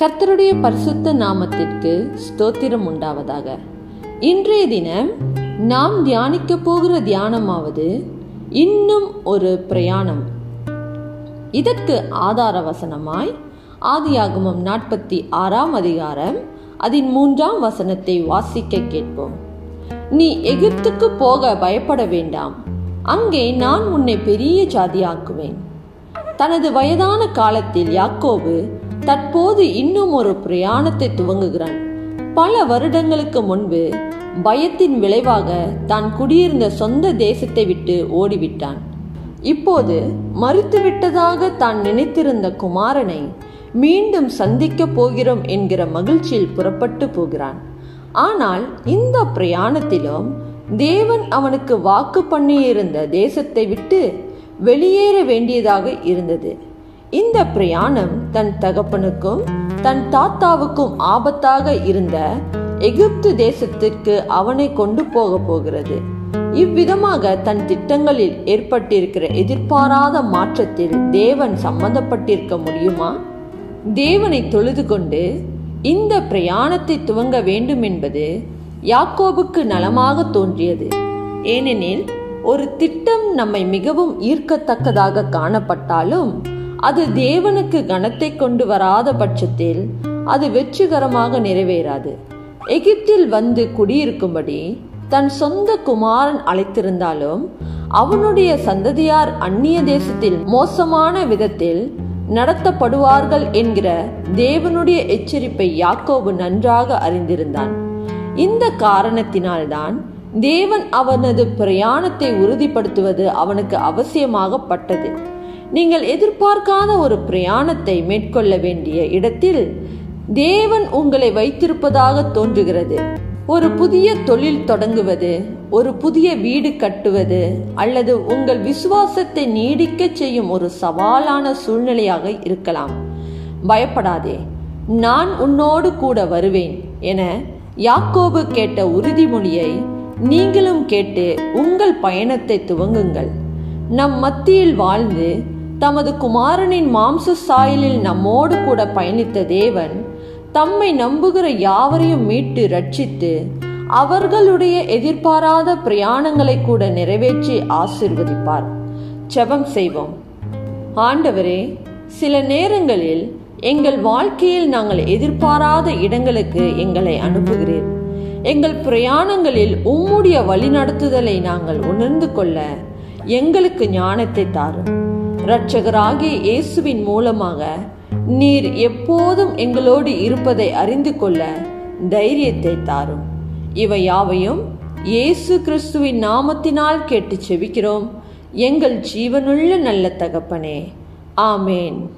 கர்த்தருடைய பரிசுத்த நாமத்திற்கு ஸ்தோத்திரம் உண்டாவதாக. இன்றைய தினம் நாம் தியானிக்க போகிற தியானமாவது இன்னும் ஒரு பிரயாணம். இதற்கு ஆதார வசனமாய் ஆதியாகமம் நாற்பத்தி ஆறாம் அதிகாரம் அதன் மூன்றாம் வசனத்தை வாசிக்க கேட்போம். நீ எகிப்துக்கு போக பயப்பட வேண்டாம். அங்கே நான் உன்னை பெரிய ஜாதியாக்குவேன். தனது வயதான காலத்தில் யாக்கோபு தற்போது இன்னும் ஒரு பிரயாணத்தை துவங்குகிறான். பல வருடங்களுக்கு முன்பு பயத்தின் விளைவாக தான் குடியிருந்த சொந்த தேசத்தை விட்டு ஓடிவிட்டான். இப்போது மறுத்துவிட்டதாக தான் நினைத்திருந்த குமாரனை மீண்டும் சந்திக்க போகிறோம் என்கிற மகிழ்ச்சியில் புறப்பட்டு போகிறான். ஆனால் இந்த பிரயாணத்திலும் தேவன் அவனுக்கு வாக்கு பண்ணியிருந்த தேசத்தை விட்டு வெளியேற வேண்டியதாக இருந்தது. இந்த பிரயாணம் தன் தகப்பனுக்கும் தன் தாத்தாவுக்கும் ஆபத்தாக இருந்த எகிப்து தேசத்திற்கு அவனை கொண்டு போக போகிறது. இவ்விதமாக தன் திட்டங்களில் ஏற்பட்டிருக்கிற எதிர்பாராத மாற்றத்தில் தேவன் சம்பந்தப்பட்டிருக்க முடியுமா? தேவனை தொழுது கொண்டு இந்த பிரயாணத்தை துவங்க வேண்டும் என்பது யாக்கோபுக்கு நலமாக தோன்றியது. ஏனெனில் ஒரு திட்டம் நம்மை மிகவும் ஈர்க்கத்தக்கதாக காணப்பட்டாலும் அது தேவனுக்கு கனத்தை கொண்டு வராத பட்சத்தில் அது வெற்றிகரமாக நிறைவேறாது. எகிப்தில் வந்து குடியிருக்கும்படி தன் சொந்த குமாரன் அழைத்திருந்தாலும் அவனுடைய சந்ததியார் அந்நிய தேசத்தில் மோசமான விதத்தில் நடத்தப்படுவார்கள் என்கிற தேவனுடைய எச்சரிப்பை யாக்கோபு நன்றாக அறிந்திருந்தான். இந்த காரணத்தினால்தான் தேவன் அவனது பிரயாணத்தை உறுதிப்படுத்துவது அவனுக்கு அவசியமாகப்பட்டது. நீங்கள் எதிர்பார்க்காத ஒரு பிரயாணத்தை மேற்கொள்ள வேண்டிய இடத்தில் தேவன் உங்களை வைத்திருப்பதாக தோன்றுகிறது. ஒரு புதிய தொழில் தொடங்குவது ஒரு புதிய வீடு கட்டுவது அல்லது உங்கள் விசுவாசத்தை நீடிக்க செய்யும் ஒரு சவாலான சூழ்நிலையாக இருக்கலாம். பயப்படாதே நான் உன்னோடு கூட வருவேன் என யாக்கோபு கேட்ட உறுதிமொழியை நீங்களும் கேட்டு உங்கள் பயணத்தை துவங்குங்கள். நம் மத்தியில் வாழ்ந்து தமது குமாரனின் மாம்ச சாயலில் நம்மோடு கூட பயணித்த தேவன் தம்மை நம்புகிற யாவரையும் மீட்டு ரட்சித்து அவர்களுடைய எதிர்பாராத பிரயாணங்களை கூட நிறைவேற்றி ஆசிர்வதிப்பார். செபம் செய்வோம். ஆண்டவரே சில நேரங்களில் எங்கள் வாழ்க்கையில் நாங்கள் எதிர்பாராத இடங்களுக்கு எங்களை அனுப்புகிறீர். எங்கள் பிரயாணங்களில் உம்முடைய வழிநடத்துதலை நாங்கள் உணர்ந்து கொள்ள எங்களுக்கு ஞானத்தை தாரும். இரட்சகராகிய இயேசுவின் மூலமாக நீர் எப்போதும் எங்களோடு இருப்பதை அறிந்து கொள்ள தைரியத்தை தாரும். இவை யாவையும் இயேசு கிறிஸ்துவின் நாமத்தினால் கேட்டு செவிக்கிறோம் எங்கள் ஜீவனுள்ள நல்ல தகப்பனே. ஆமேன்.